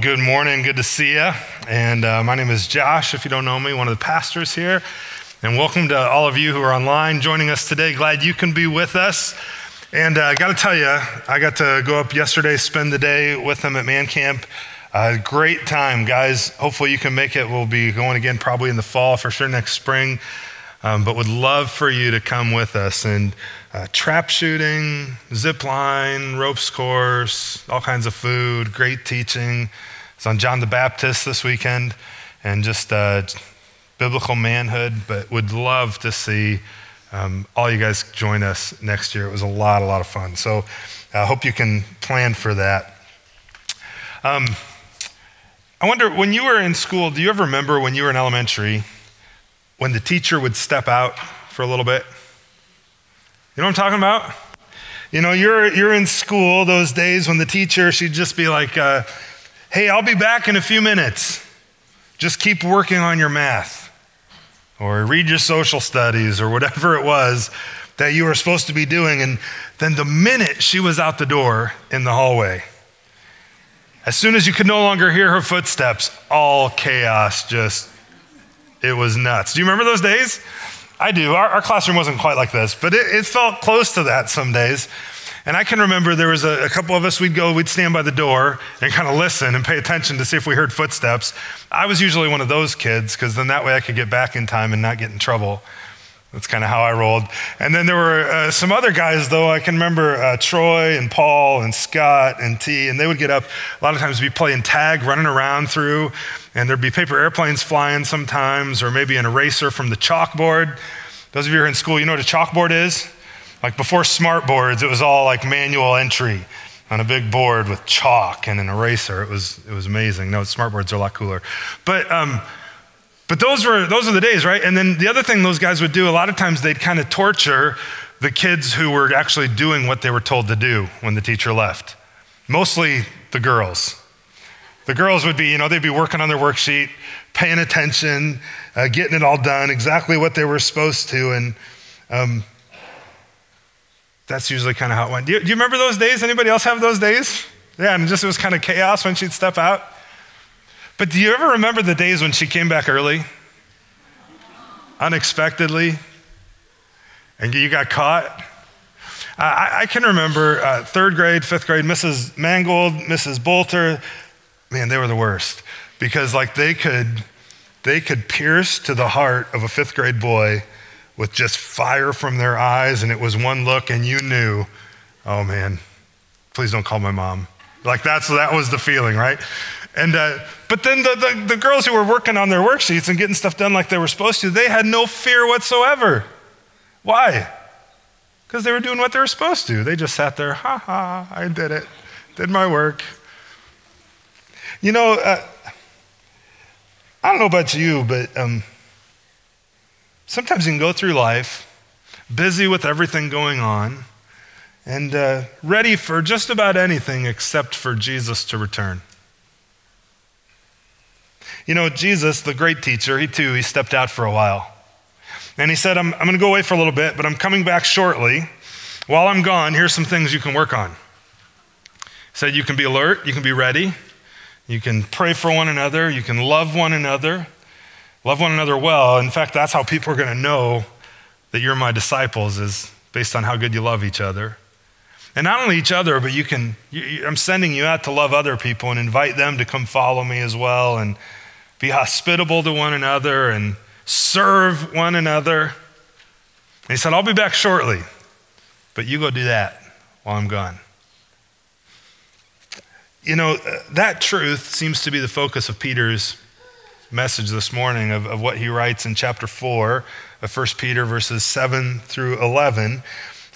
Good morning. Good to see you. And uh, my name is Josh, if you don't know me, one of the pastors here. And welcome to all of you who are online joining us today. Glad you can be with us. And uh, I got to tell you, I got to go up yesterday, spend the day with them at Man Camp. Uh, great time, guys. Hopefully, you can make it. We'll be going again probably in the fall, for sure next spring. Um, but would love for you to come with us. And uh, trap shooting, zip line, ropes course, all kinds of food, great teaching. It's on John the Baptist this weekend, and just uh, biblical manhood. But would love to see um, all you guys join us next year. It was a lot, a lot of fun. So I uh, hope you can plan for that. Um, I wonder, when you were in school, do you ever remember when you were in elementary when the teacher would step out for a little bit? You know what I'm talking about? You know, you're, you're in school those days when the teacher, she'd just be like, uh, hey, I'll be back in a few minutes. Just keep working on your math or read your social studies or whatever it was that you were supposed to be doing. And then the minute she was out the door in the hallway, as soon as you could no longer hear her footsteps, all chaos just, it was nuts. Do you remember those days? I do. Our, our classroom wasn't quite like this, but it, it, felt close to that some days. And I can remember there was a, a couple of us, we'd go, we'd stand by the door and kind of listen and pay attention to see if we heard footsteps. I was usually one of those kids because then that way I could get back in time and not get in trouble. That's kind of how I rolled. And then there were uh, some other guys, though. I can remember uh, Troy and Paul and Scott and T, and they would get up. A lot of times be playing tag, running around through, and there'd be paper airplanes flying sometimes, or maybe an eraser from the chalkboard. Those of you who are in school, you know what a chalkboard is? Like before smart boards, it was all like manual entry on a big board with chalk and an eraser. It was, it was amazing. No, smart boards are a lot cooler. But, um, but those were those were the days, right? And then the other thing those guys would do, a lot of times they'd kind of torture the kids who were actually doing what they were told to do when the teacher left. Mostly the girls. The girls would be, you know, they'd be working on their worksheet, paying attention, uh, getting it all done, exactly what they were supposed to. And um, that's usually kind of how it went. Do you, do you remember those days? Anybody else have those days? Yeah, and just it was kind of chaos when she'd step out. But do you ever remember the days when she came back early? Unexpectedly? And you got caught? I, can remember uh, third grade, fifth grade, Mrs. Mangold, Mrs. Bolter, man, they were the worst because like they could, they could pierce to the heart of a fifth grade boy with just fire from their eyes, and it was one look, and you knew, oh man, please don't call my mom. Like that's that was the feeling, right? And uh, but then the, the, the girls who were working on their worksheets and getting stuff done like they were supposed to, they had no fear whatsoever. Why? Because they were doing what they were supposed to. They just sat there, ha ha, I did it, did my work. You know, uh, I don't know about you, but um, sometimes you can go through life busy with everything going on and uh, ready for just about anything except for Jesus to return. You know, Jesus, the great teacher, he too, he stepped out for a while. And he said, I'm, I'm going to go away for a little bit, but I'm coming back shortly. While I'm gone, here's some things you can work on. He said, You can be alert, you can be ready, you can pray for one another, you can love one another, love one another well. In fact, that's how people are going to know that you're my disciples, is based on how good you love each other. And not only each other, but you can, you, I'm sending you out to love other people and invite them to come follow me as well. And be hospitable to one another and serve one another. And he said, I'll be back shortly, but you go do that while I'm gone. You know, uh, that truth seems to be the focus of Peter's message this morning of, of what he writes in chapter 4 of 1 Peter, verses 7 through 11.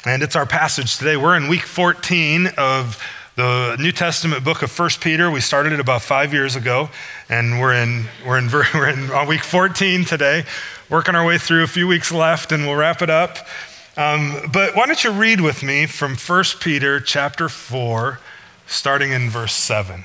And it's our passage today. We're in week 14 of the New Testament book of First Peter. We started it about five years ago, and we're in, we're in, we're in on week 14 today, working our way through a few weeks left, and we'll wrap it up. Um, but why don't you read with me from First Peter chapter 4, starting in verse 7.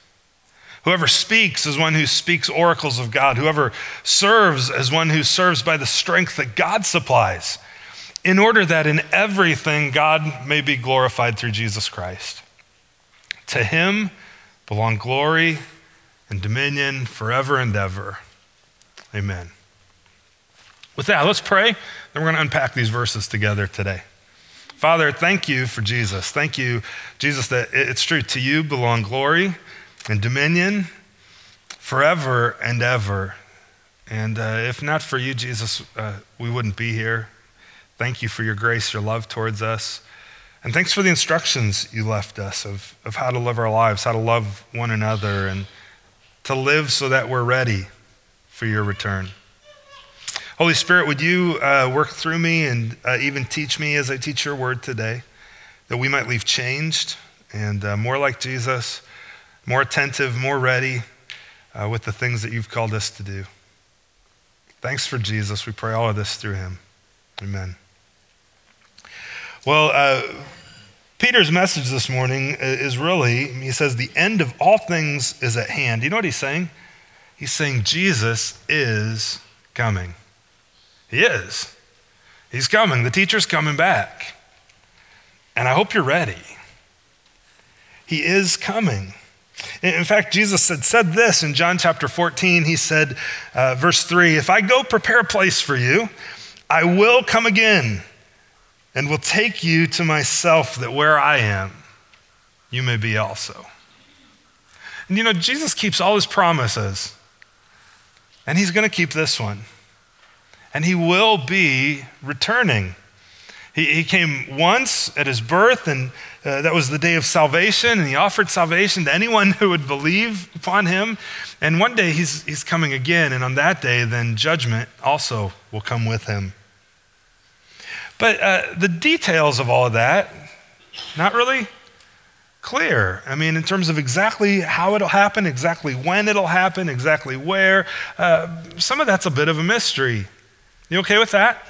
Whoever speaks is one who speaks oracles of God. Whoever serves is one who serves by the strength that God supplies in order that in everything God may be glorified through Jesus Christ. To him belong glory and dominion forever and ever. Amen. With that, let's pray, then we're going to unpack these verses together today. Father, thank you for Jesus. Thank you, Jesus, that it's true. To you belong glory and dominion forever and ever. And uh, if not for you, Jesus, uh, we wouldn't be here. Thank you for your grace, your love towards us. And thanks for the instructions you left us of, of how to live our lives, how to love one another, and to live so that we're ready for your return. Holy Spirit, would you uh, work through me and uh, even teach me as I teach your word today, that we might leave changed and uh, more like Jesus, more attentive, more ready uh, with the things that you've called us to do. Thanks for Jesus. We pray all of this through him. Amen. Well, uh, Peter's message this morning is really, he says, the end of all things is at hand. You know what he's saying? He's saying Jesus is coming. He is. He's coming. The teacher's coming back. And I hope you're ready. He is coming. In fact, Jesus said, said this in John chapter 14. He said, uh, verse 3 If I go prepare a place for you, I will come again and will take you to myself, that where I am, you may be also. And you know, Jesus keeps all his promises, and he's going to keep this one. And he will be returning. He, he came once at his birth, and uh, that was the day of salvation, and he offered salvation to anyone who would believe upon him. And one day he's, he's coming again, and on that day, then judgment also will come with him. But uh, the details of all of that, not really clear. I mean, in terms of exactly how it'll happen, exactly when it'll happen, exactly where, uh, some of that's a bit of a mystery. You okay with that?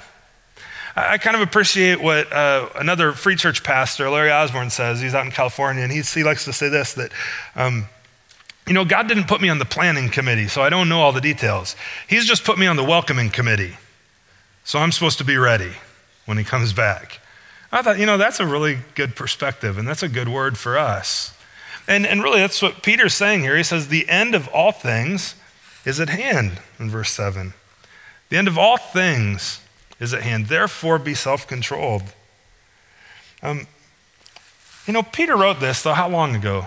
I kind of appreciate what uh, another free church pastor, Larry Osborne, says. He's out in California, and he likes to say this that, um, you know, God didn't put me on the planning committee, so I don't know all the details. He's just put me on the welcoming committee, so I'm supposed to be ready when he comes back. I thought, you know, that's a really good perspective, and that's a good word for us. And, and really, that's what Peter's saying here. He says, The end of all things is at hand, in verse 7. The end of all things is at hand. Therefore, be self controlled. Um, you know, Peter wrote this, though, how long ago?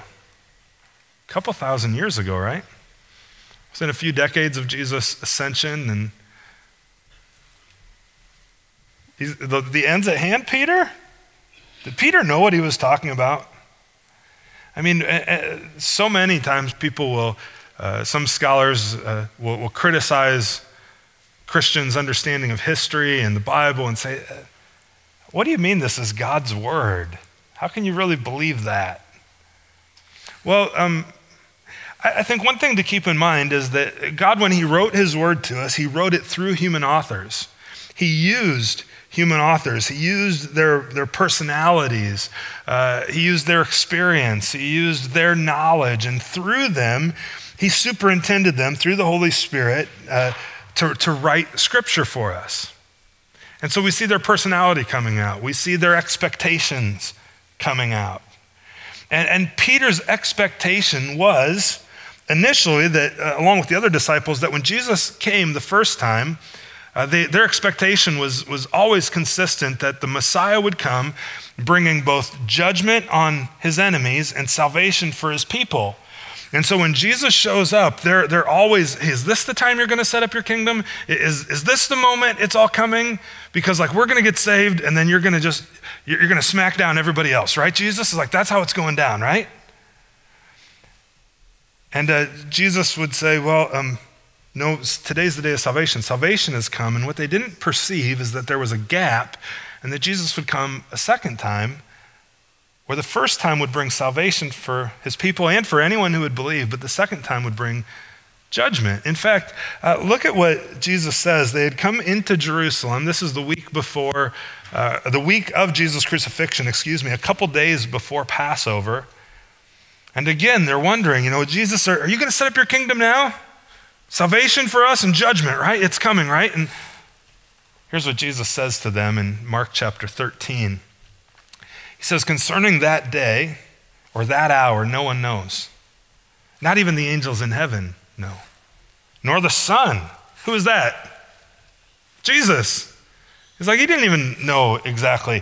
A couple thousand years ago, right? It was in a few decades of Jesus' ascension and the, the end's at hand, Peter? Did Peter know what he was talking about? I mean, so many times people will, uh, some scholars uh, will, will, criticize Christians' understanding of history and the Bible and say, what do you mean this is God's word? How can you really believe that? Well, um, I, think one thing to keep in mind is that God, when He wrote His word to us, He wrote it through human authors. He used human authors. He used their, their personalities, uh, he used their experience, he used their knowledge, and through them, he superintended them through the Holy Spirit uh, to, to write scripture for us. And so we see their personality coming out, we see their expectations coming out. And, and Peter's expectation was initially that, uh, along with the other disciples, that when Jesus came the first time, uh, they, their expectation was, was always consistent that the Messiah would come, bringing both judgment on his enemies and salvation for his people. And so when Jesus shows up, they're, they're always, is this the time you're going to set up your kingdom? Is, is this the moment it's all coming? Because, like, we're going to get saved and then you're going to just, you're going to smack down everybody else, right? Jesus is like, that's how it's going down, right? And uh, Jesus would say, well, um, no, today's the day of salvation. Salvation has come. And what they didn't perceive is that there was a gap and that Jesus would come a second time where the first time would bring salvation for his people and for anyone who would believe, but the second time would bring judgment. In fact, uh, look at what Jesus says. They had come into Jerusalem. This is the week before, uh, the week of Jesus' crucifixion, excuse me, a couple days before Passover. And again, they're wondering, you know, Jesus, are, are you going to set up your kingdom now? Salvation for us and judgment, right? It's coming, right? And here's what Jesus says to them in Mark chapter 13. Says, Concerning that day or that hour, no one knows. Not even the angels in heaven know. Nor the Son. Who is that? Jesus. He's like, he didn't even know exactly,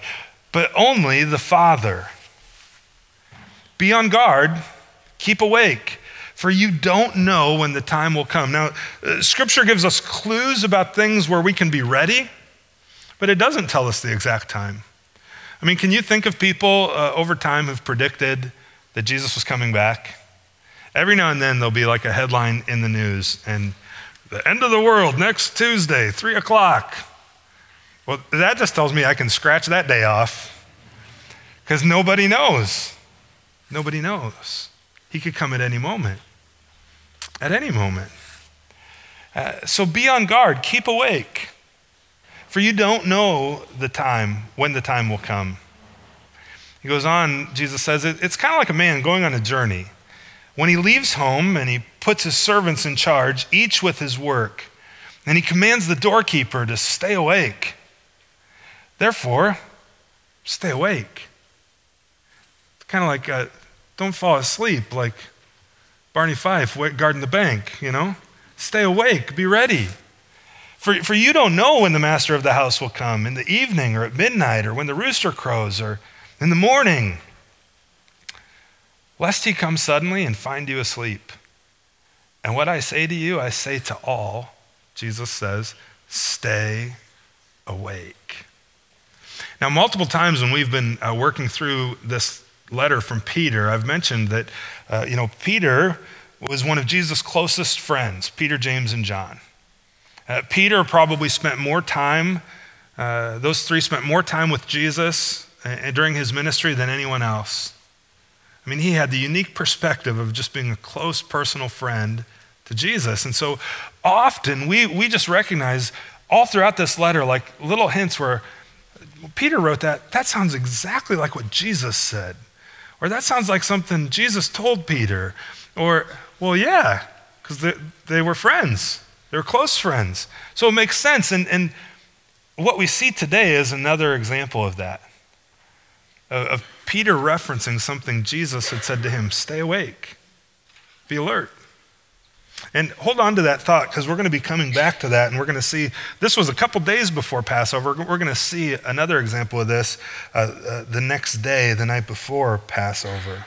but only the Father. Be on guard, keep awake, for you don't know when the time will come. Now, uh, Scripture gives us clues about things where we can be ready, but it doesn't tell us the exact time. I mean, can you think of people uh, over time who've predicted that Jesus was coming back? Every now and then there'll be like a headline in the news, and the end of the world next Tuesday, three o'clock. Well, that just tells me I can scratch that day off because nobody knows. Nobody knows. He could come at any moment. At any moment. Uh, so be on guard, keep awake. For you don't know the time, when the time will come. He goes on, Jesus says, it, it's kind of like a man going on a journey. When he leaves home and he puts his servants in charge, each with his work, and he commands the doorkeeper to stay awake. Therefore, stay awake. It's kind of like a, don't fall asleep like Barney Fife guarding the bank, you know? Stay awake, be ready. For, for you don't know when the master of the house will come in the evening or at midnight or when the rooster crows or in the morning, lest he come suddenly and find you asleep. And what I say to you, I say to all, Jesus says, stay awake. Now, multiple times when we've been uh, working through this letter from Peter, I've mentioned that, uh, you know, Peter was one of Jesus' closest friends, Peter, James, and John. Uh, Peter probably spent more time, uh, those three spent more time with Jesus uh, during his ministry than anyone else. I mean, he had the unique perspective of just being a close personal friend to Jesus. And so often we, we just recognize all throughout this letter, like little hints where Peter wrote that, that sounds exactly like what Jesus said. Or that sounds like something Jesus told Peter. Or, well, yeah, because they, they were friends. They were close friends. So it makes sense. And, and what we see today is another example of that of Peter referencing something Jesus had said to him stay awake, be alert. And hold on to that thought because we're going to be coming back to that and we're going to see. This was a couple days before Passover. We're going to see another example of this uh, uh, the next day, the night before Passover.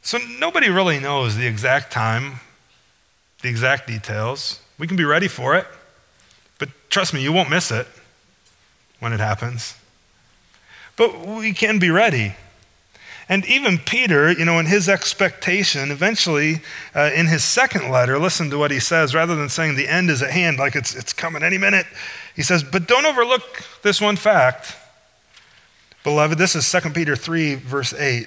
So nobody really knows the exact time the exact details. We can be ready for it, but trust me, you won't miss it when it happens. But we can be ready. And even Peter, you know, in his expectation, eventually uh, in his second letter, listen to what he says. Rather than saying the end is at hand, like it's, it's coming any minute, he says, But don't overlook this one fact. Beloved, this is 2 Peter 3, verse 8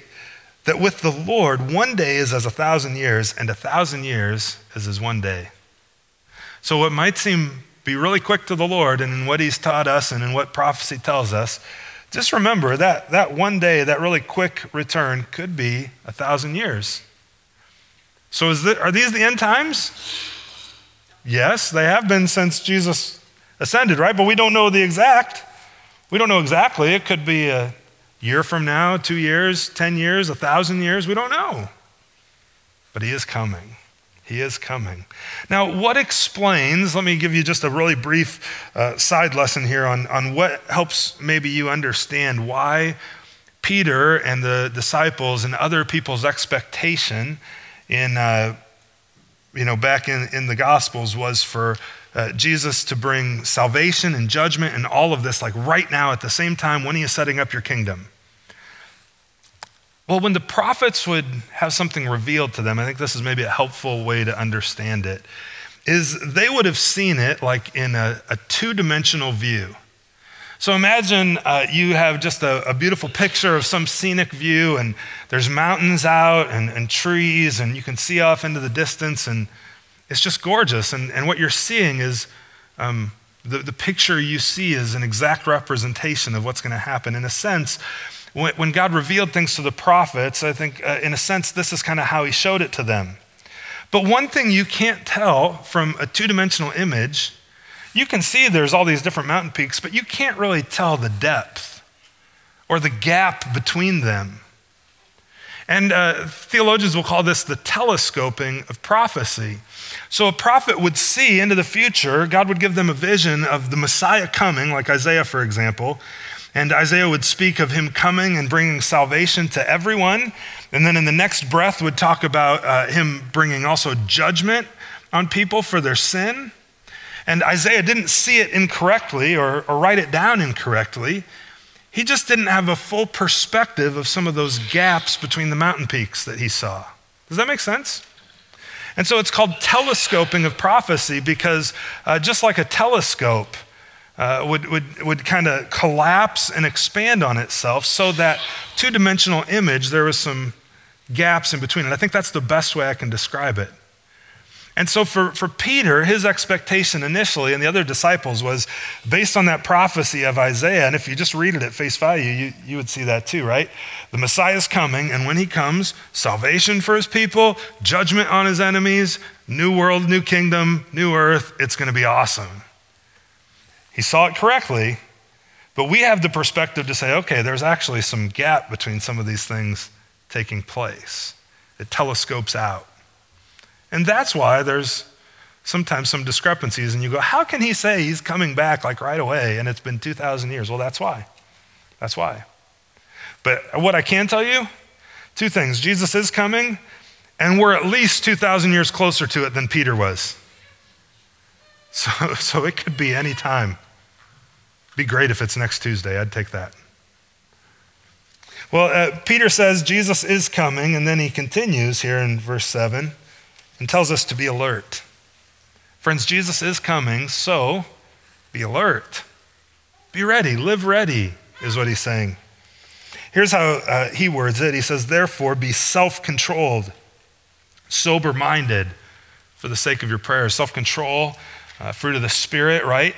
that with the Lord, one day is as a thousand years, and a thousand years is as one day. So, what might seem be really quick to the Lord and in what He's taught us and in what prophecy tells us, just remember that that one day, that really quick return, could be a thousand years. So, is the, are these the end times? Yes, they have been since Jesus ascended, right? But we don't know the exact. We don't know exactly. It could be a year from now, two years, 10 years, a thousand years, we don't know. But he is coming. He is coming. Now, what explains, let me give you just a really brief uh, side lesson here on, on what helps maybe you understand why Peter and the disciples and other people's expectation in, uh, you know, back in, in the Gospels was for uh, Jesus to bring salvation and judgment and all of this, like right now at the same time when he is setting up your kingdom. Well, when the prophets would have something revealed to them, I think this is maybe a helpful way to understand it, is they would have seen it like in a, a two dimensional view. So imagine uh, you have just a, a, beautiful picture of some scenic view, and there's mountains out and, and, trees, and you can see off into the distance, and it's just gorgeous. And, and what you're seeing is um, the, the picture you see is an exact representation of what's going to happen. In a sense, when, when, God revealed things to the prophets, I think, uh, in a sense, this is kind of how He showed it to them. But one thing you can't tell from a two dimensional image you can see there's all these different mountain peaks, but you can't really tell the depth or the gap between them. And uh, theologians will call this the telescoping of prophecy. So a prophet would see into the future, God would give them a vision of the Messiah coming, like Isaiah, for example. And Isaiah would speak of him coming and bringing salvation to everyone. And then in the next breath, would talk about uh, him bringing also judgment on people for their sin. And Isaiah didn't see it incorrectly or, or write it down incorrectly. He just didn't have a full perspective of some of those gaps between the mountain peaks that he saw. Does that make sense? And so it's called telescoping of prophecy because uh, just like a telescope uh, would, would, would kind of collapse and expand on itself, so that two dimensional image, there was some gaps in between. And I think that's the best way I can describe it. And so for, for Peter, his expectation initially and the other disciples was based on that prophecy of Isaiah. And if you just read it at face value, you, you would see that too, right? The Messiah is coming, and when he comes, salvation for his people, judgment on his enemies, new world, new kingdom, new earth. It's going to be awesome. He saw it correctly, but we have the perspective to say, okay, there's actually some gap between some of these things taking place. It telescopes out. And that's why there's sometimes some discrepancies, and you go, How can he say he's coming back like right away and it's been 2,000 years? Well, that's why. That's why. But what I can tell you two things Jesus is coming, and we're at least 2,000 years closer to it than Peter was. So, so it could be any time. Be great if it's next Tuesday. I'd take that. Well, uh, Peter says Jesus is coming, and then he continues here in verse 7 and tells us to be alert. Friends, Jesus is coming, so be alert. Be ready, live ready, is what he's saying. Here's how uh, he words it He says, Therefore, be self controlled, sober minded for the sake of your prayers. Self control, uh, fruit of the Spirit, right?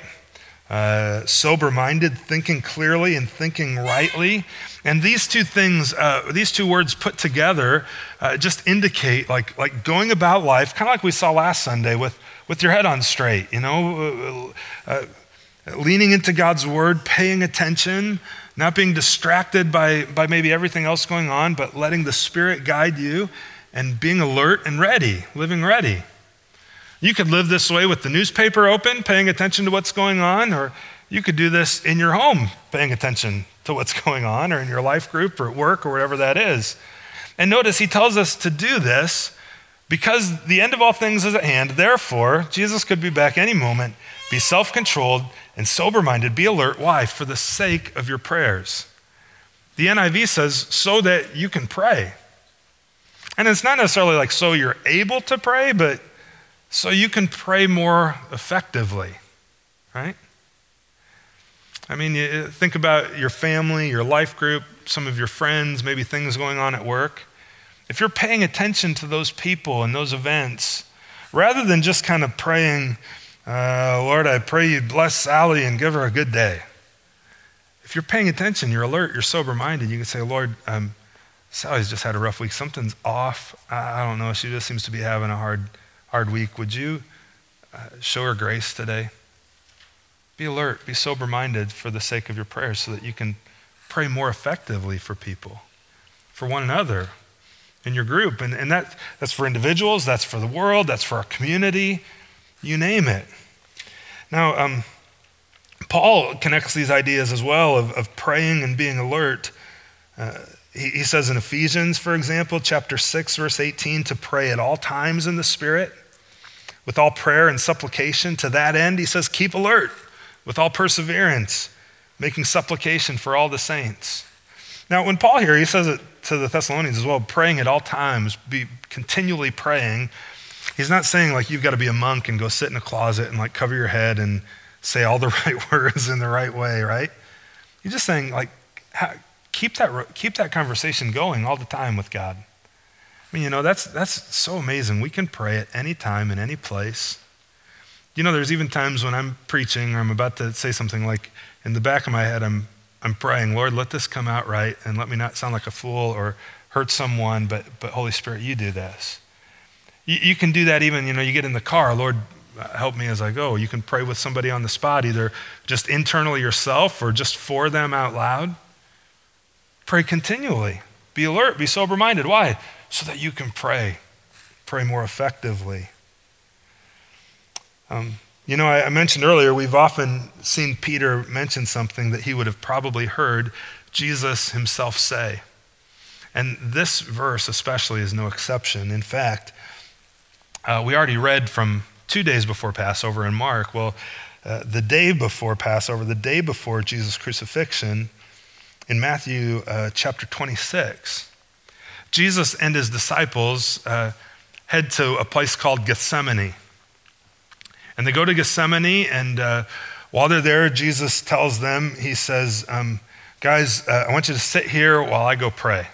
Uh, sober minded, thinking clearly and thinking rightly. And these two things, uh, these two words put together, uh, just indicate like, like going about life, kind of like we saw last Sunday with, with your head on straight, you know, uh, uh, leaning into God's word, paying attention, not being distracted by, by maybe everything else going on, but letting the Spirit guide you and being alert and ready, living ready. You could live this way with the newspaper open, paying attention to what's going on, or you could do this in your home, paying attention to what's going on, or in your life group, or at work, or whatever that is. And notice he tells us to do this because the end of all things is at hand. Therefore, Jesus could be back any moment. Be self controlled and sober minded. Be alert. Why? For the sake of your prayers. The NIV says, so that you can pray. And it's not necessarily like so you're able to pray, but so you can pray more effectively, right? I mean, think about your family, your life group, some of your friends, maybe things going on at work. If you're paying attention to those people and those events, rather than just kind of praying, uh, Lord, I pray you bless Sally and give her a good day. If you're paying attention, you're alert, you're sober minded, you can say, Lord, um, Sally's just had a rough week. Something's off. I don't know. She just seems to be having a hard hard week, would you uh, show her grace today? Be alert, be sober minded for the sake of your prayers so that you can pray more effectively for people, for one another, in your group. And, and that, that's for individuals, that's for the world, that's for our community, you name it. Now, um, Paul connects these ideas as well of, of praying and being alert. Uh, he, he says in Ephesians, for example, chapter 6, verse 18, to pray at all times in the Spirit with all prayer and supplication. To that end, he says, keep alert with all perseverance, making supplication for all the saints. Now, when Paul here, he says it to the Thessalonians as well, praying at all times, be continually praying. He's not saying like you've got to be a monk and go sit in a closet and like cover your head and say all the right words in the right way, right? He's just saying, like, keep that, keep that conversation going all the time with God. I mean, you know, that's, that's so amazing. We can pray at any time, in any place. You know, there's even times when I'm preaching or I'm about to say something like, in the back of my head, I'm, I'm praying, Lord, let this come out right and let me not sound like a fool or hurt someone, but, but Holy Spirit, you do this. You, you can do that even, you know, you get in the car, Lord, help me as I go. You can pray with somebody on the spot, either just internally yourself or just for them out loud. Pray continually. Be alert, be sober minded. Why? So that you can pray, pray more effectively. Um, you know, I, I mentioned earlier, we've often seen Peter mention something that he would have probably heard Jesus himself say. And this verse, especially, is no exception. In fact, uh, we already read from two days before Passover in Mark. Well, uh, the day before Passover, the day before Jesus' crucifixion, in Matthew uh, chapter 26, Jesus and his disciples uh, head to a place called Gethsemane. And they go to Gethsemane, and uh, while they're there, Jesus tells them, He says, um, Guys, uh, I want you to sit here while I go pray.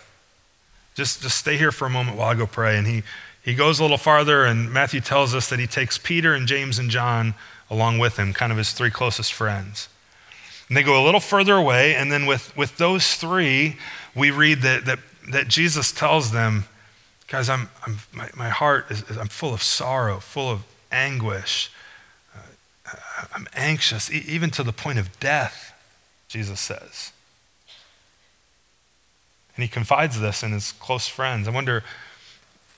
Just, just stay here for a moment while I go pray. And he, he goes a little farther, and Matthew tells us that he takes Peter and James and John along with him, kind of his three closest friends. And they go a little further away, and then with, with those three, we read that, that, that Jesus tells them, Guys, I'm, I'm, my, my heart is, I'm full of sorrow, full of anguish. Uh, I'm anxious, e- even to the point of death, Jesus says. And he confides this in his close friends. I wonder,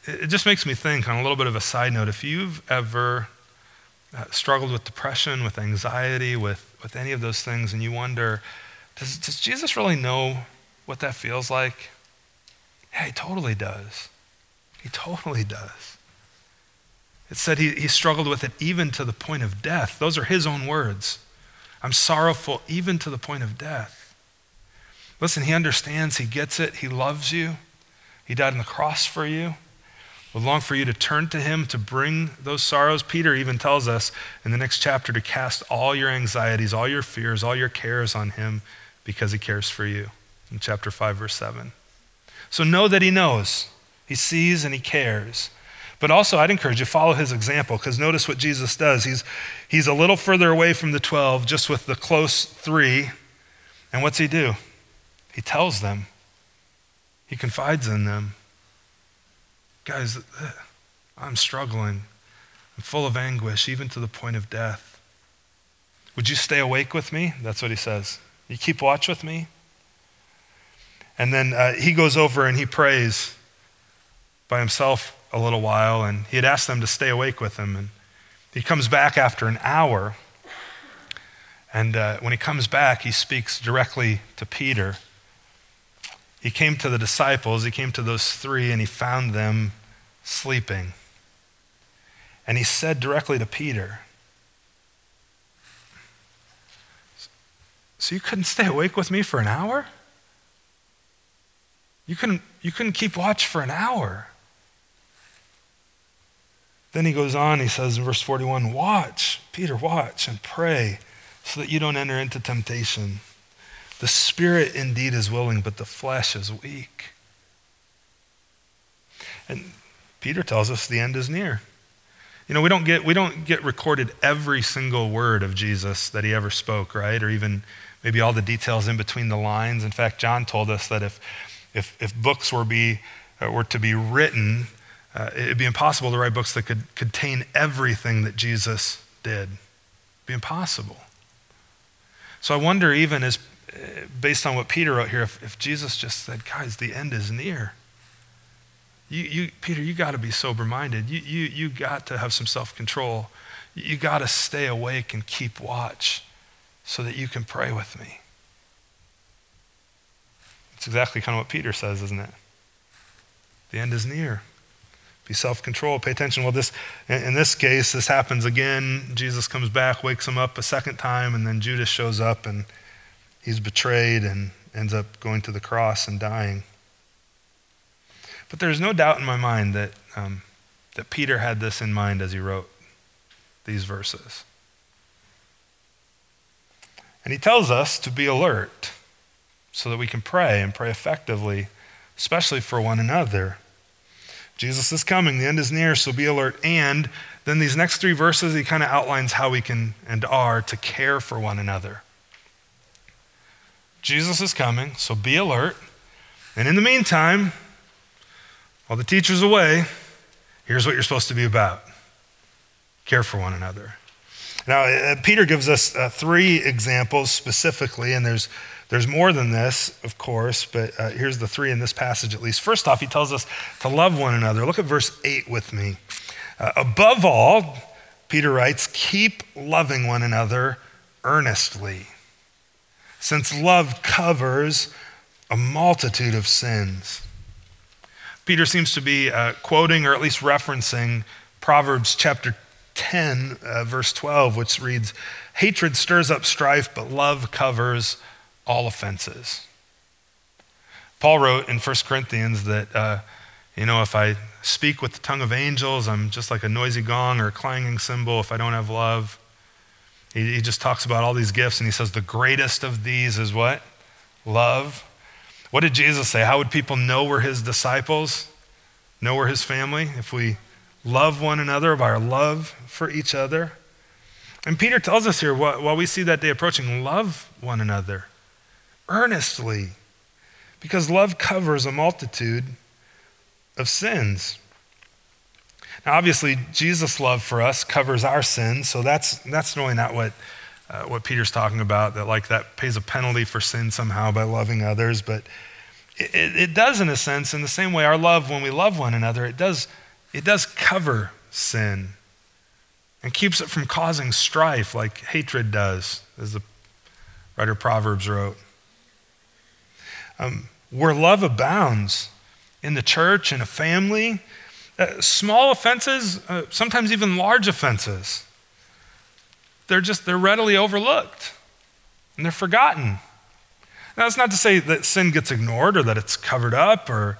it just makes me think on a little bit of a side note if you've ever uh, struggled with depression, with anxiety, with with any of those things, and you wonder, does, does Jesus really know what that feels like? Yeah, he totally does. He totally does. It said he, he struggled with it even to the point of death. Those are his own words. I'm sorrowful even to the point of death. Listen, he understands, he gets it, he loves you. He died on the cross for you would long for you to turn to him to bring those sorrows. Peter even tells us in the next chapter to cast all your anxieties, all your fears, all your cares on him because he cares for you. In chapter 5, verse 7. So know that he knows, he sees, and he cares. But also, I'd encourage you follow his example because notice what Jesus does. He's, he's a little further away from the 12, just with the close three. And what's he do? He tells them, he confides in them. Guys, uh, I'm struggling. I'm full of anguish, even to the point of death. Would you stay awake with me? That's what he says. You keep watch with me? And then uh, he goes over and he prays by himself a little while, and he had asked them to stay awake with him. And he comes back after an hour. And uh, when he comes back, he speaks directly to Peter. He came to the disciples, he came to those three, and he found them sleeping. And he said directly to Peter, So you couldn't stay awake with me for an hour? You couldn't, you couldn't keep watch for an hour. Then he goes on, he says in verse 41 Watch, Peter, watch and pray so that you don't enter into temptation. The spirit indeed is willing, but the flesh is weak. And Peter tells us the end is near. You know, we don't get we don't get recorded every single word of Jesus that he ever spoke, right? Or even maybe all the details in between the lines. In fact, John told us that if if, if books were be uh, were to be written, uh, it'd be impossible to write books that could contain everything that Jesus did. It'd be impossible. So I wonder, even as based on what Peter wrote here, if, if Jesus just said, guys, the end is near. You, you, Peter, you got to be sober minded. You, you, you got to have some self control. You got to stay awake and keep watch so that you can pray with me. It's exactly kind of what Peter says, isn't it? The end is near. Be self control. Pay attention. Well, this, in this case, this happens again. Jesus comes back, wakes him up a second time, and then Judas shows up and he's betrayed and ends up going to the cross and dying. But there's no doubt in my mind that, um, that Peter had this in mind as he wrote these verses. And he tells us to be alert. So that we can pray and pray effectively, especially for one another. Jesus is coming, the end is near, so be alert. And then these next three verses, he kind of outlines how we can and are to care for one another. Jesus is coming, so be alert. And in the meantime, while the teacher's away, here's what you're supposed to be about care for one another. Now, uh, Peter gives us uh, three examples specifically, and there's, there's more than this, of course, but uh, here's the three in this passage at least. First off, he tells us to love one another. Look at verse 8 with me. Uh, above all, Peter writes, keep loving one another earnestly, since love covers a multitude of sins. Peter seems to be uh, quoting or at least referencing Proverbs chapter 10, uh, verse 12, which reads Hatred stirs up strife, but love covers all offenses. Paul wrote in 1 Corinthians that, uh, you know, if I speak with the tongue of angels, I'm just like a noisy gong or a clanging cymbal if I don't have love. He, he just talks about all these gifts and he says the greatest of these is what? Love. What did Jesus say? How would people know we're his disciples? Know we're his family? If we love one another, by our love for each other. And Peter tells us here, while we see that day approaching, love one another earnestly, because love covers a multitude of sins. Now, obviously, Jesus' love for us covers our sins, so that's, that's really not what, uh, what Peter's talking about, that like that pays a penalty for sin somehow by loving others, but it, it does in a sense, in the same way our love, when we love one another, it does it does cover sin and keeps it from causing strife like hatred does, as the writer Proverbs wrote. Um, where love abounds in the church, in a family, uh, small offenses, uh, sometimes even large offenses, they're just, they're readily overlooked and they're forgotten. Now, that's not to say that sin gets ignored or that it's covered up or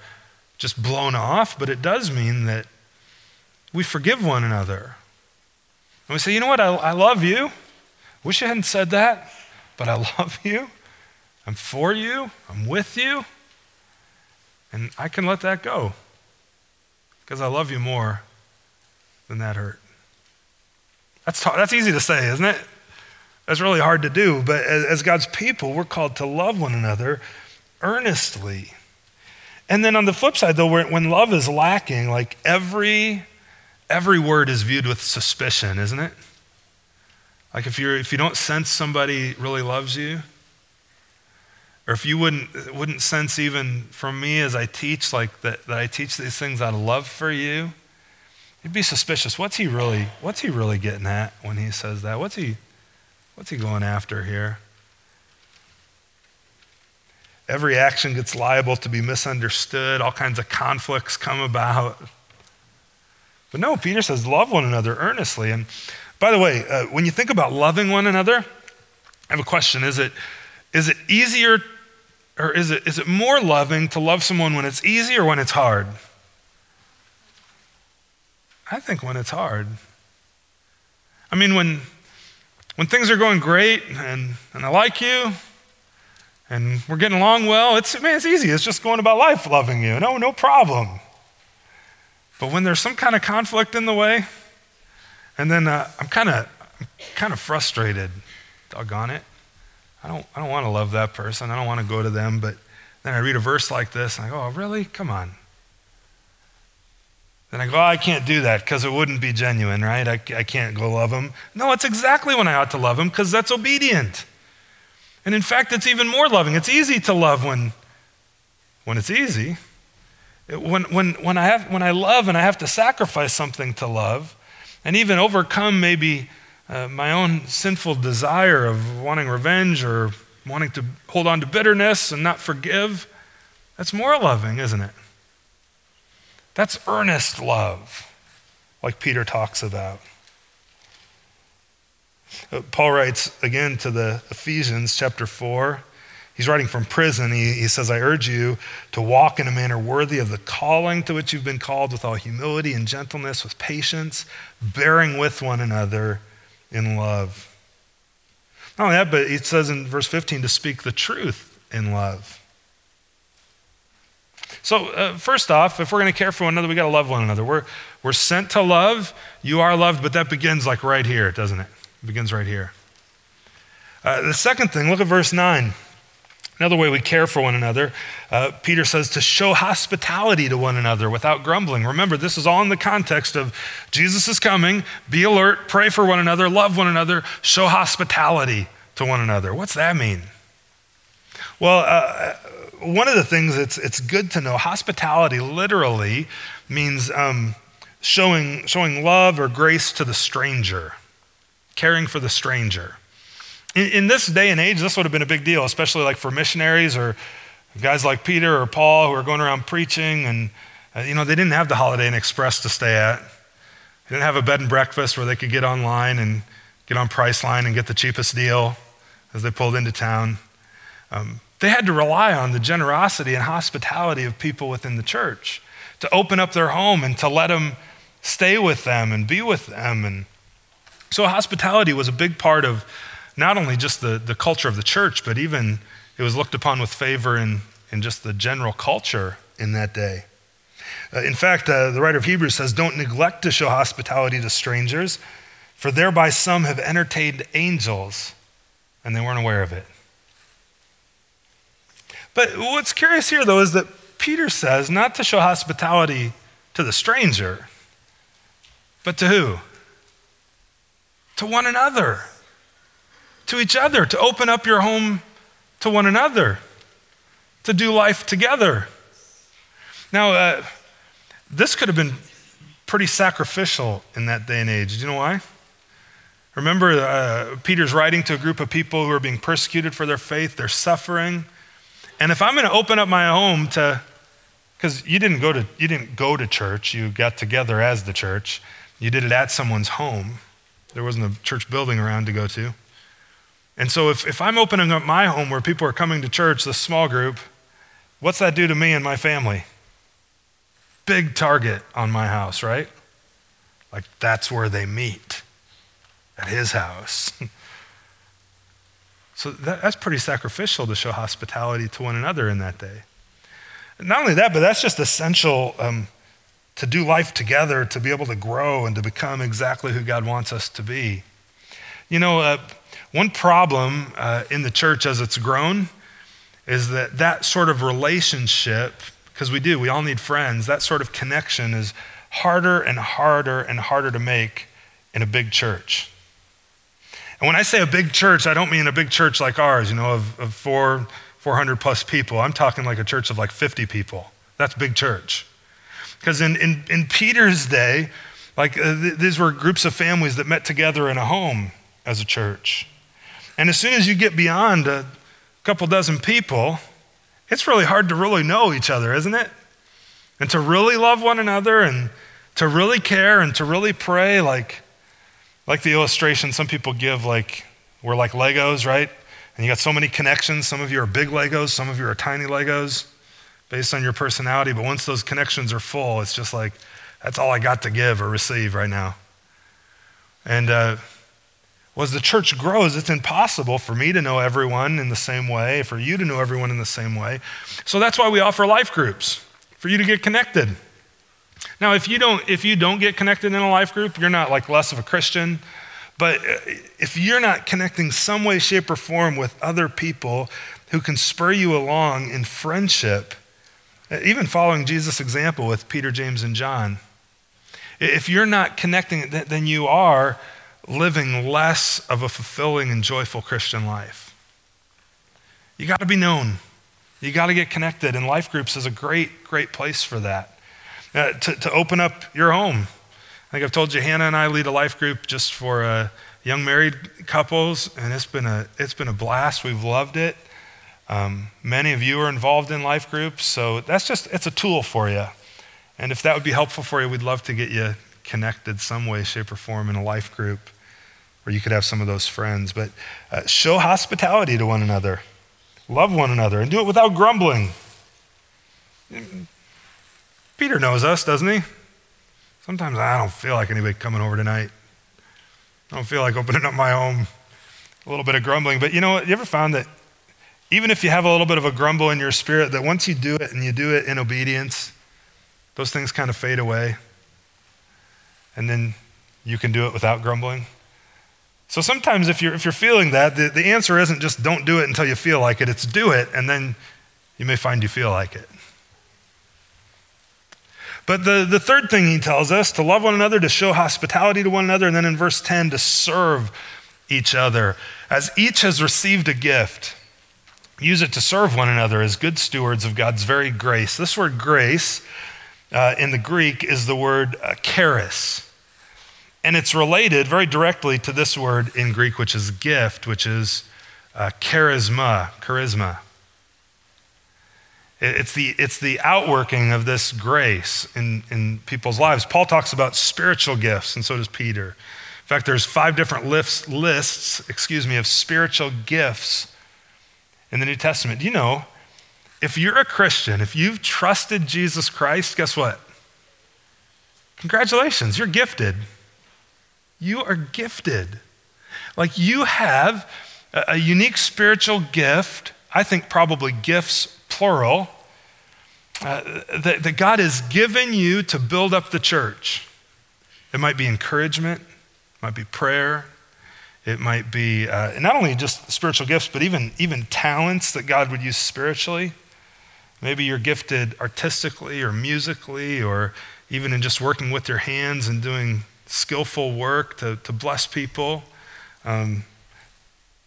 just blown off, but it does mean that we forgive one another. And we say, you know what, I, I love you. Wish I hadn't said that, but I love you. I'm for you. I'm with you. And I can let that go because I love you more than that hurt. That's, that's easy to say, isn't it? That's really hard to do. But as, as God's people, we're called to love one another earnestly. And then on the flip side, though, when love is lacking, like every every word is viewed with suspicion, isn't it? Like if, you're, if you don't sense somebody really loves you, or if you wouldn't, wouldn't sense even from me as I teach, like that, that I teach these things out of love for you, you'd be suspicious. What's he really, what's he really getting at when he says that? What's he, what's he going after here? Every action gets liable to be misunderstood. All kinds of conflicts come about. But no, Peter says, love one another earnestly. And by the way, uh, when you think about loving one another, I have a question. Is it, is it easier or is it, is it more loving to love someone when it's easy or when it's hard? I think when it's hard. I mean, when, when things are going great and, and I like you and we're getting along well, it's, man, it's easy. It's just going about life loving you. No, no problem. But when there's some kind of conflict in the way, and then uh, I'm kind of kind of frustrated, doggone it. I don't, I don't want to love that person. I don't want to go to them. But then I read a verse like this, and I go, oh, really? Come on. Then I go, oh, I can't do that because it wouldn't be genuine, right? I, I can't go love them. No, it's exactly when I ought to love them because that's obedient. And in fact, it's even more loving. It's easy to love when, when it's easy. When, when, when, I have, when I love and I have to sacrifice something to love, and even overcome maybe uh, my own sinful desire of wanting revenge or wanting to hold on to bitterness and not forgive, that's more loving, isn't it? That's earnest love, like Peter talks about. Uh, Paul writes again to the Ephesians, chapter 4. He's writing from prison. He, he says, I urge you to walk in a manner worthy of the calling to which you've been called with all humility and gentleness, with patience, bearing with one another in love. Not only that, but it says in verse 15 to speak the truth in love. So, uh, first off, if we're going to care for one another, we got to love one another. We're, we're sent to love. You are loved, but that begins like right here, doesn't it? It begins right here. Uh, the second thing, look at verse 9. Another way we care for one another, uh, Peter says to show hospitality to one another without grumbling. Remember, this is all in the context of Jesus is coming, be alert, pray for one another, love one another, show hospitality to one another. What's that mean? Well, uh, one of the things it's, it's good to know hospitality literally means um, showing, showing love or grace to the stranger, caring for the stranger. In, in this day and age, this would have been a big deal, especially like for missionaries or guys like Peter or Paul who are going around preaching. And, uh, you know, they didn't have the Holiday Inn Express to stay at, they didn't have a bed and breakfast where they could get online and get on Priceline and get the cheapest deal as they pulled into town. Um, they had to rely on the generosity and hospitality of people within the church to open up their home and to let them stay with them and be with them. And so hospitality was a big part of not only just the, the culture of the church, but even it was looked upon with favor in, in just the general culture in that day. Uh, in fact, uh, the writer of Hebrews says, Don't neglect to show hospitality to strangers, for thereby some have entertained angels and they weren't aware of it. But what's curious here, though, is that Peter says not to show hospitality to the stranger, but to who? To one another, to each other, to open up your home to one another, to do life together. Now, uh, this could have been pretty sacrificial in that day and age. Do you know why? Remember, uh, Peter's writing to a group of people who are being persecuted for their faith, they're suffering. And if I'm going to open up my home to, because you didn't go to you didn't go to church, you got together as the church. You did it at someone's home. There wasn't a church building around to go to. And so if, if I'm opening up my home where people are coming to church, this small group, what's that do to me and my family? Big target on my house, right? Like that's where they meet, at his house. So that, that's pretty sacrificial to show hospitality to one another in that day. Not only that, but that's just essential um, to do life together, to be able to grow and to become exactly who God wants us to be. You know, uh, one problem uh, in the church as it's grown is that that sort of relationship, because we do, we all need friends, that sort of connection is harder and harder and harder to make in a big church. And when I say a big church, I don't mean a big church like ours, you know, of, of four, 400 plus people. I'm talking like a church of like 50 people. That's big church. Because in, in, in, Peter's day, like uh, th- these were groups of families that met together in a home as a church. And as soon as you get beyond a couple dozen people, it's really hard to really know each other, isn't it? And to really love one another and to really care and to really pray, like, like the illustration some people give, like we're like Legos, right? And you got so many connections. Some of you are big Legos, some of you are tiny Legos based on your personality. But once those connections are full, it's just like, that's all I got to give or receive right now. And uh, well, as the church grows, it's impossible for me to know everyone in the same way, for you to know everyone in the same way. So that's why we offer life groups, for you to get connected. Now, if you don't, if you don't get connected in a life group, you're not like less of a Christian. But uh, if you're not connecting some way, shape, or form with other people who can spur you along in friendship, uh, even following Jesus' example with Peter, James, and John, if you're not connecting, then you are living less of a fulfilling and joyful Christian life. You got to be known. You got to get connected, and life groups is a great, great place for that uh, to, to open up your home. I think I've told you, Hannah and I lead a life group just for uh, young married couples, and it's been a, it's been a blast. We've loved it. Um, many of you are involved in life groups, so that's just, it's a tool for you. And if that would be helpful for you, we'd love to get you connected some way, shape, or form in a life group where you could have some of those friends. But uh, show hospitality to one another, love one another, and do it without grumbling. Peter knows us, doesn't he? Sometimes I don't feel like anybody coming over tonight. I don't feel like opening up my home. A little bit of grumbling. But you know what? You ever found that Even if you have a little bit of a grumble in your spirit, that once you do it and you do it in obedience, those things kind of fade away. And then you can do it without grumbling. So sometimes if you're, if you're feeling that, the, the answer isn't just don't do it until you feel like it, it's do it, and then you may find you feel like it. But the, the third thing he tells us to love one another, to show hospitality to one another, and then in verse 10, to serve each other. As each has received a gift, use it to serve one another as good stewards of God's very grace. This word grace uh, in the Greek is the word uh, charis. And it's related very directly to this word in Greek, which is gift, which is uh, charisma, charisma. It's the, it's the outworking of this grace in, in people's lives. Paul talks about spiritual gifts, and so does Peter. In fact, there's five different lists, lists excuse me, of spiritual gifts in the New Testament. Do you know, if you're a Christian, if you've trusted Jesus Christ, guess what? Congratulations, you're gifted. You are gifted. Like you have a, unique spiritual gift, I think probably gifts plural, uh, that, that God has given you to build up the church. It might be encouragement, it might be prayer, it might be uh, not only just spiritual gifts, but even, even talents that God would use spiritually. Maybe you're gifted artistically or musically or even in just working with your hands and doing skillful work to, to bless people. Um,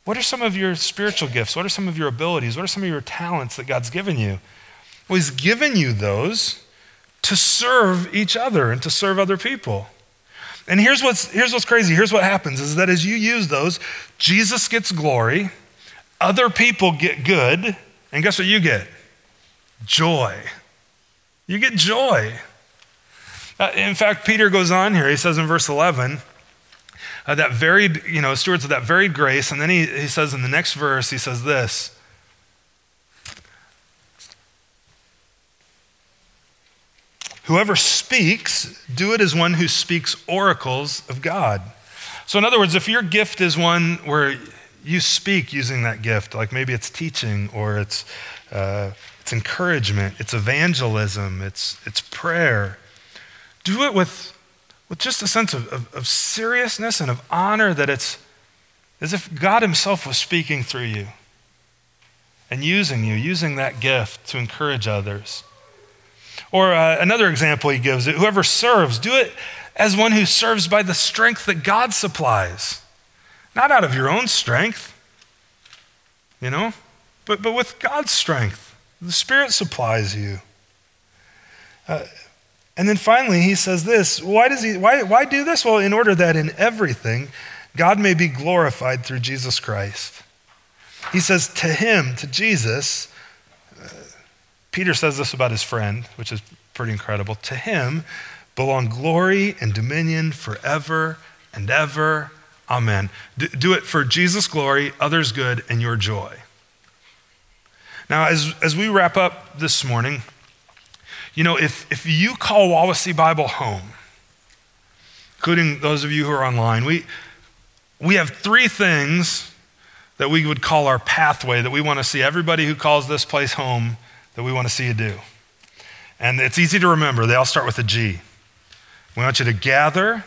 what are some of your spiritual gifts? What are some of your abilities? What are some of your talents that God's given you? Well, He's given you those to serve each other and to serve other people. And here's what's, here's what's crazy. Here's what happens is that as you use those, Jesus gets glory, other people get good, and guess what you get? Joy. You get joy. Uh, in fact, Peter goes on here. He says in verse 11, uh, that varied, you know, stewards of that varied grace. And then he, he says in the next verse, he says this Whoever speaks, do it as one who speaks oracles of God. So, in other words, if your gift is one where you speak using that gift, like maybe it's teaching or it's, uh, it's encouragement, it's evangelism, it's, it's prayer, do it with with just a sense of, of, of seriousness and of honor that it's as if God Himself was speaking through you and using you, using that gift to encourage others. Or uh, another example he gives it whoever serves, do it as one who serves by the strength that God supplies, not out of your own strength, you know, but, but with God's strength. The Spirit supplies you. Uh, and then finally, he says this why, does he, why, why do this? Well, in order that in everything, God may be glorified through Jesus Christ. He says, to him, to Jesus, uh, Peter says this about his friend, which is pretty incredible. To him belong glory and dominion forever and ever. Amen. D- do it for Jesus' glory, others' good, and your joy. Now, as, as we wrap up this morning, you know, if, if you call Wawasee Bible home, including those of you who are online, we, we have three things that we would call our pathway that we want to see everybody who calls this place home that we want to see you do. And it's easy to remember. They all start with a G. We want you to gather,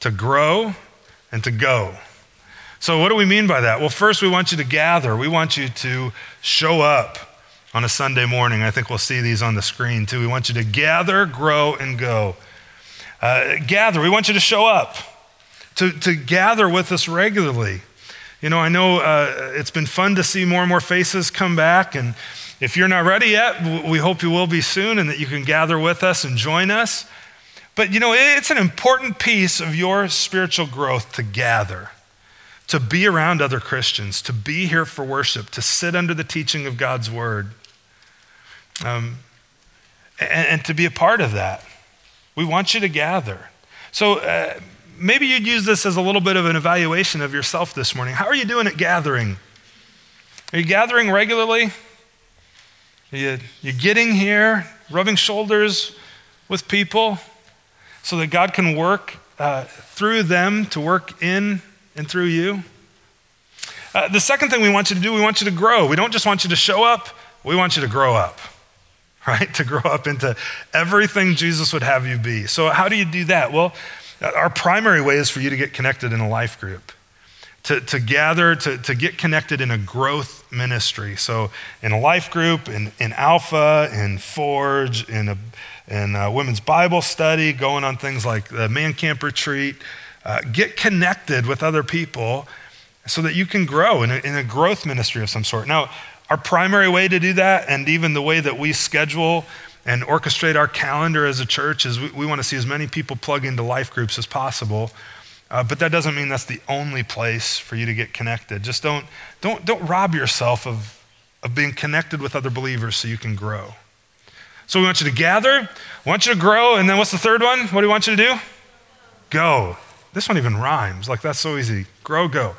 to grow, and to go. So, what do we mean by that? Well, first, we want you to gather. We want you to show up on a Sunday morning. I think we'll see these on the screen too. We want you to gather, grow, and go. Uh, gather, we want you to show up, to, to gather with us regularly. You know, I know uh, it's been fun to see more and more faces come back. And if you're not ready yet, we hope you will be soon and that you can gather with us and join us. But, you know, it's an important piece of your spiritual growth to gather to be around other Christians, to be here for worship, to sit under the teaching of God's word um, and, and, to be a part of that. We want you to gather. So uh, maybe you'd use this as a little bit of an evaluation of yourself this morning. How are you doing at gathering? Are you gathering regularly? Are you, you getting here, rubbing shoulders with people so that God can work uh, through them to work in and through you? Uh, the second thing we want you to do, we want you to grow. We don't just want you to show up, we want you to grow up, right? To grow up into everything Jesus would have you be. So, how do you do that? Well, our primary way is for you to get connected in a life group to, to gather, to, to get connected in a growth ministry. So, in a life group, in, in Alpha, in Forge, in a, in a women's Bible study, going on things like the Man Camp Retreat, uh, get connected with other people so that you can grow in a, in a growth ministry of some sort. Now, our primary way to do that, and even the way that we schedule and orchestrate our calendar as a church, is we, we want to see as many people plug into life groups as possible. Uh, but that doesn't mean that's the only place for you to get connected. Just don't, don't, don't rob yourself of, of being connected with other believers so you can grow. So we want you to gather, we want you to grow, and then what's the third one? What do we want you to do? Go. This one even rhymes. Like that's so easy. Grow, go.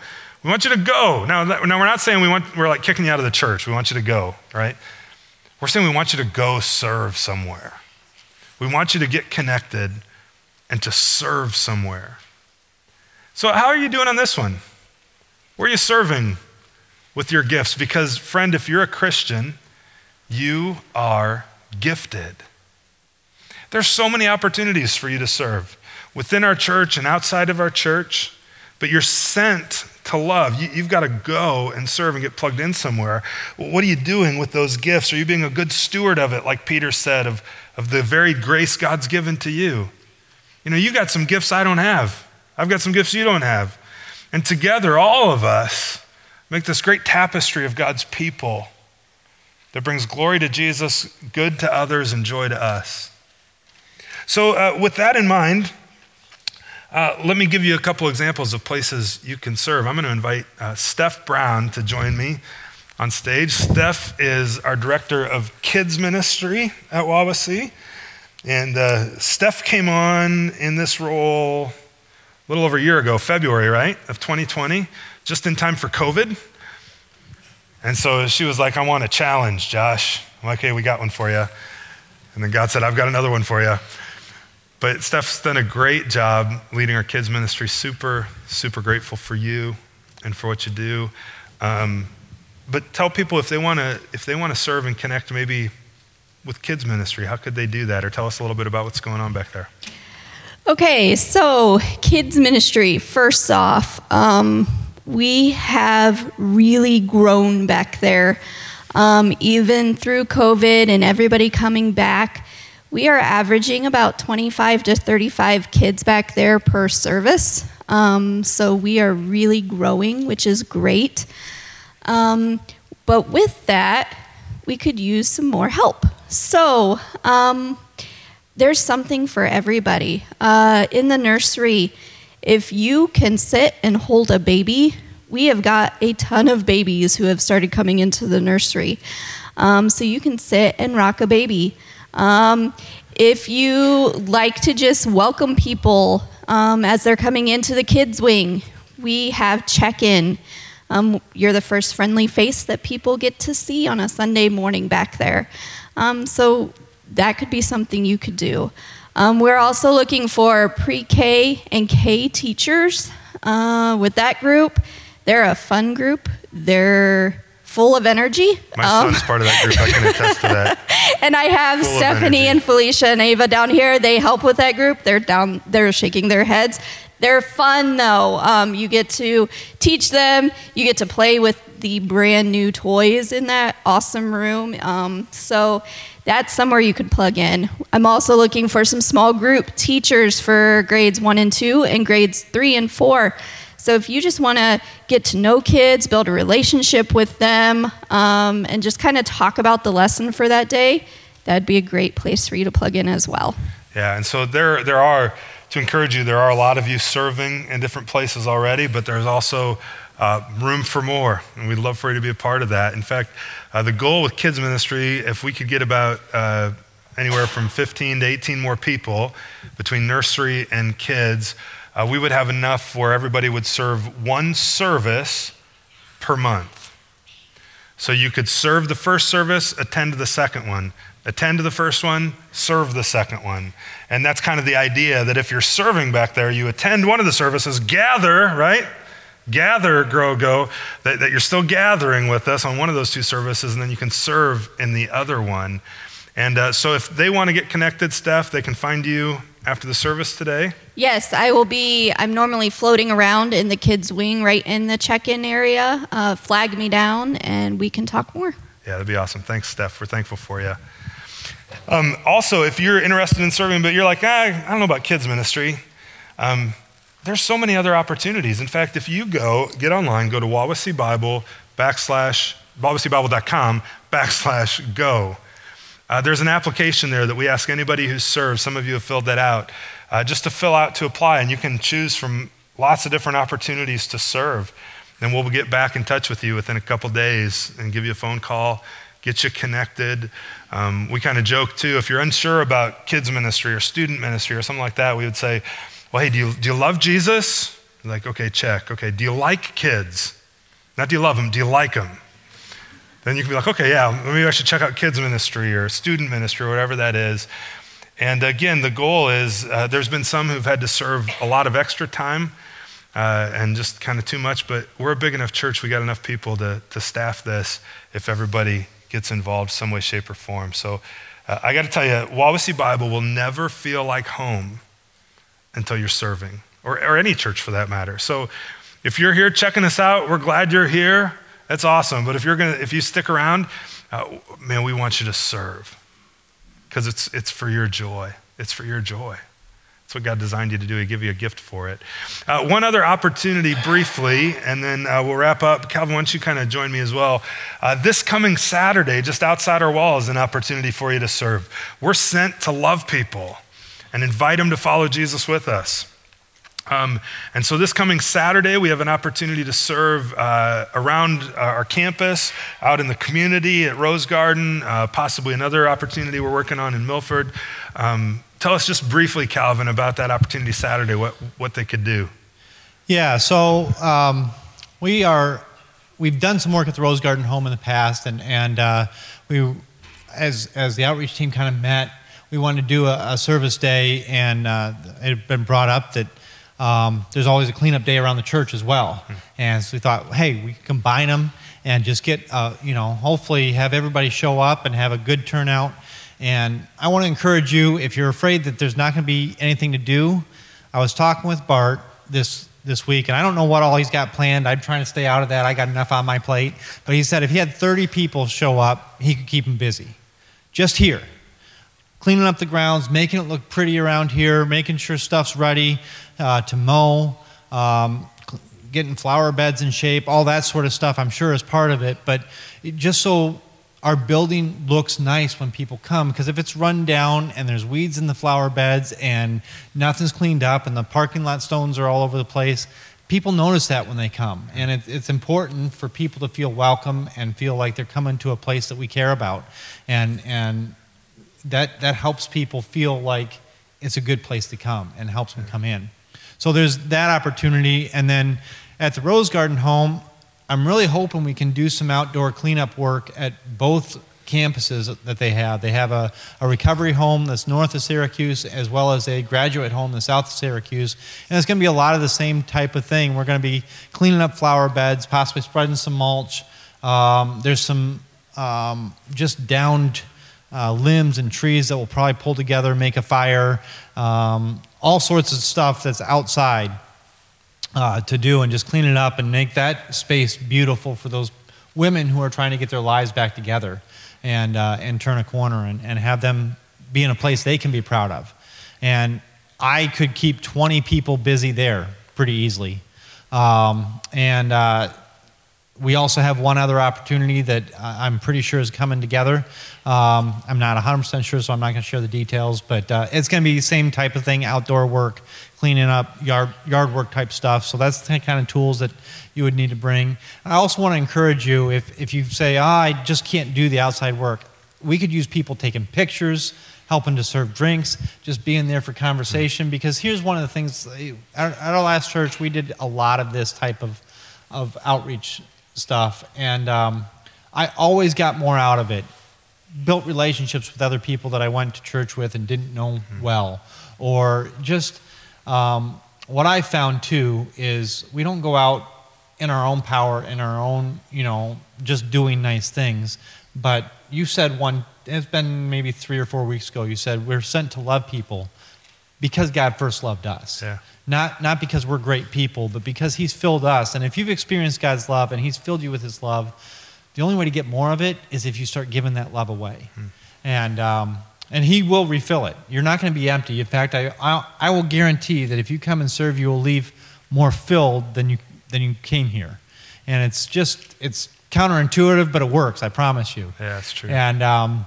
We want you to go. Now, now we're not saying we want, we're like kicking you out of the church. We want you to go, right? We're saying we want you to go serve somewhere. We want you to get connected and to serve somewhere. So, how are you doing on this one? Where are you serving with your gifts? Because, friend, if you're a Christian, you are gifted. There's so many opportunities for you to serve within our church and outside of our church, but you're sent to love. You, have got to go and serve and get plugged in somewhere. What are you doing with those gifts? Are you being a good steward of it, like Peter said, of, of the varied grace God's given to you? You know, you got some gifts I don't have. I've got some gifts you don't have. And together, all of us make this great tapestry of God's people that brings glory to Jesus, good to others, and joy to us. So, uh, with that in mind, uh, let me give you a couple examples of places you can serve. I'm going to invite uh, Steph Brown to join me on stage. Steph is our director of kids ministry at Wawasee. And uh, Steph came on in this role a little over a year ago, February, right, of 2020, just in time for COVID. And so she was like, I want a challenge, Josh. I'm like, okay, we got one for you. And then God said, I've got another one for you. But Steph's done a great job leading our kids' ministry. Super, super grateful for you and for what you do. Um, but tell people if they want to if they want to serve and connect maybe with kids ministry, how could they do that? Or tell us a little bit about what's going on back there. Okay, so kids ministry. First off, um, we have really grown back there. Um, even through COVID and everybody coming back, we are averaging about 25 to 35 kids back there per service. Um, so we are really growing, which is great. Um, but with that, we could use some more help. So, um, there's something for everybody. Uh, in the nursery, if you can sit and hold a baby, we have got a ton of babies who have started coming into the nursery. Um, so you can sit and rock a baby. Um, if you like to just welcome people um, as they're coming into the kids' wing, we have check in. Um, you're the first friendly face that people get to see on a Sunday morning back there. Um, so that could be something you could do. Um, we're also looking for pre K and K teachers. Uh, with that group, they're a fun group. They're full of energy. My um, son's part of that group. I can attest to that. and I have full Stephanie and Felicia and Ava down here. They help with that group. They're down. They're shaking their heads. They're fun though. Um, you get to teach them. You get to play with the brand new toys in that awesome room. Um, so that's somewhere you could plug in. I'm also looking for some small group teachers for grades one and two and grades three and four. So if you just want to get to know kids, build a relationship with them, um, and just kind of talk about the lesson for that day, that'd be a great place for you to plug in as well. Yeah, and so there, there are, to encourage you, there are a lot of you serving in different places already, but there's also uh, room for more, and we'd love for you to be a part of that. In fact, uh, the goal with kids ministry, if we could get about uh, anywhere from 15 to 18 more people between nursery and kids, uh, we would have enough where everybody would serve one service per month. So you could serve the first service, attend to the second one, attend to the first one, serve the second one. And that's kind of the idea that if you're serving back there, you attend one of the services, gather, right? gather, grow, go, that, that you're still gathering with us on one of those two services, and then you can serve in the other one. And uh, so if they want to get connected, Steph, they can find you after the service today. Yes, I will be. I'm normally floating around in the kids' wing right in the check in area. Uh, flag me down, and we can talk more. Yeah, that'd be awesome. Thanks, Steph. We're thankful for you. Um, also, if you're interested in serving, but you're like, ah, I don't know about kids ministry, um, there's so many other opportunities. In fact, if you go, get online, go to Wawasee Bible backslash, wawaseebible.com backslash go. Uh, there's an application there that we ask anybody who serves, some of you have filled that out, uh, just to fill out to apply, and you can choose from lots of different opportunities to serve. And we'll get back in touch with you within a couple days and give you a phone call, get you connected. Um, we kind of joke too, if you're unsure about kids ministry or student ministry or something like that, we would say, well, hey, do you, do you love Jesus? Like, okay, check. Okay, do you like kids? Not do you love them, do you like them? Then you can be like, okay, yeah, maybe I should check out kids ministry or student ministry or whatever that is. And again, the goal is uh, there's been some who've had to serve a lot of extra time uh, and just kind of too much, but we're a big enough church, we got enough people to, to staff this if everybody gets involved some way, shape, or form. So uh, I got to tell you, Wawasee Bible will never feel like home until you're serving, or, or any church for that matter. So if you're here checking us out, we're glad you're here. That's awesome. But if you're gonna, if you stick around, uh, man, we want you to serve because it's it's for your joy. It's for your joy. That's what God designed you to do. He give you a gift for it. Uh, one other opportunity, briefly, and then uh, we'll wrap up. Calvin, why don't you kind of join me as well? Uh, this coming Saturday, just outside our wall, is an opportunity for you to serve. We're sent to love people and invite them to follow Jesus with us. Um, and so this coming Saturday, we have an opportunity to serve uh, around uh, our campus, out in the community at Rose Garden, uh, possibly another opportunity we're working on in Milford. Um, tell us just briefly, Calvin, about that opportunity Saturday, what, what they could do. Yeah, so um, we are, we've done some work at the Rose Garden Home in the past, and, and uh, we, as, as the outreach team kind of met, we wanted to do a, a service day, and uh, it had been brought up that um, there's always a cleanup day around the church as well. Mm. And so we thought, hey, we combine them and just get, uh, you know, hopefully have everybody show up and have a good turnout. And I want to encourage you, if you're afraid that there's not going to be anything to do, I was talking with Bart this this week, and I don't know what all he's got planned. I'm trying to stay out of that. I got enough on my plate. But he said if he had 30 people show up, he could keep them busy. Just here cleaning up the grounds, making it look pretty around here, making sure stuff's ready uh, to mow, um, getting flower beds in shape, all that sort of stuff, I'm sure is part of it. But it, just so our building looks nice when people come, because if it's run down and there's weeds in the flower beds and nothing's cleaned up and the parking lot stones are all over the place, people notice that when they come. And it, it's important for people to feel welcome and feel like they're coming to a place that we care about. And, and that, that helps people feel like it's a good place to come and helps them come in. So there's that opportunity. And then at the Rose Garden home, I'm really hoping we can do some outdoor cleanup work at both campuses that they have. They have a, a recovery home that's north of Syracuse, as well as a graduate home that's south of Syracuse. And it's going to be a lot of the same type of thing. We're going to be cleaning up flower beds, possibly spreading some mulch. Um, there's some um, just downed uh, limbs and trees that will probably pull together, make a fire, um, all sorts of stuff that's outside uh, to do, and just clean it up and make that space beautiful for those women who are trying to get their lives back together and, uh, and turn a corner and, and have them be in a place they can be proud of. And I could keep 20 people busy there pretty easily. Um, and uh, we also have one other opportunity that I'm pretty sure is coming together. Um, I'm not 100% sure, so I'm not going to share the details, but uh, it's going to be the same type of thing outdoor work, cleaning up, yard, yard work type stuff. So that's the kind of tools that you would need to bring. I also want to encourage you if, if you say, oh, I just can't do the outside work, we could use people taking pictures, helping to serve drinks, just being there for conversation. Because here's one of the things at our last church, we did a lot of this type of, of outreach stuff. And um, I always got more out of it. Built relationships with other people that I went to church with and didn't know mm-hmm. well. Or just um, what I found too is we don't go out in our own power, in our own, you know, just doing nice things. But you said one, it's been maybe three or four weeks ago, you said we're sent to love people because God first loved us. Yeah. Not, not because we're great people, but because He's filled us. And if you've experienced God's love and He's filled you with His love, the only way to get more of it is if you start giving that love away. Hmm. And, um, and He will refill it. You're not going to be empty. In fact, I, I, I will guarantee that if you come and serve, you will leave more filled than you, than you came here. And it's just, it's counterintuitive, but it works, I promise you. Yeah, that's true. And um,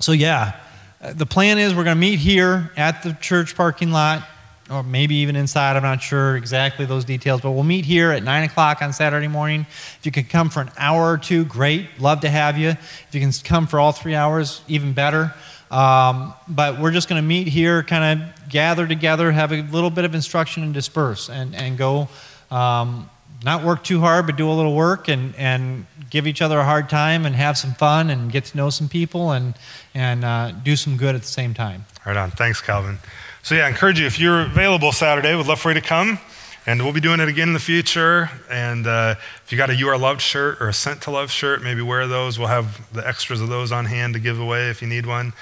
so, yeah, uh, the plan is we're going to meet here at the church parking lot, or maybe even inside. I'm not sure exactly those details, but we'll meet here at 9 o'clock on Saturday morning. If you can come for an hour or two, great. Love to have you. If you can come for all three hours, even better. Um, but we're just going to meet here, kind of gather together, have a little bit of instruction, and disperse, and, and go. Um, not work too hard, but do a little work and, and give each other a hard time and have some fun and get to know some people and, and uh, do some good at the same time. Right on. Thanks, Calvin. So, yeah, I encourage you, if you're available Saturday, we'd love for you to come. And we'll be doing it again in the future. And uh, if you got a You Are Loved shirt or a Sent to Love shirt, maybe wear those. We'll have the extras of those on hand to give away if you need one.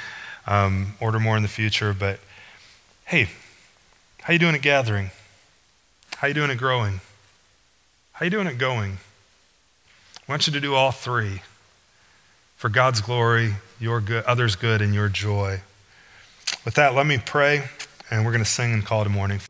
Um, order more in the future. But hey, how you doing at gathering? How you doing at growing? How you doing at going? I want you to do all three for God's glory, your good, others' good, and your joy. With that, let me pray, and we're going to sing and call it a morning.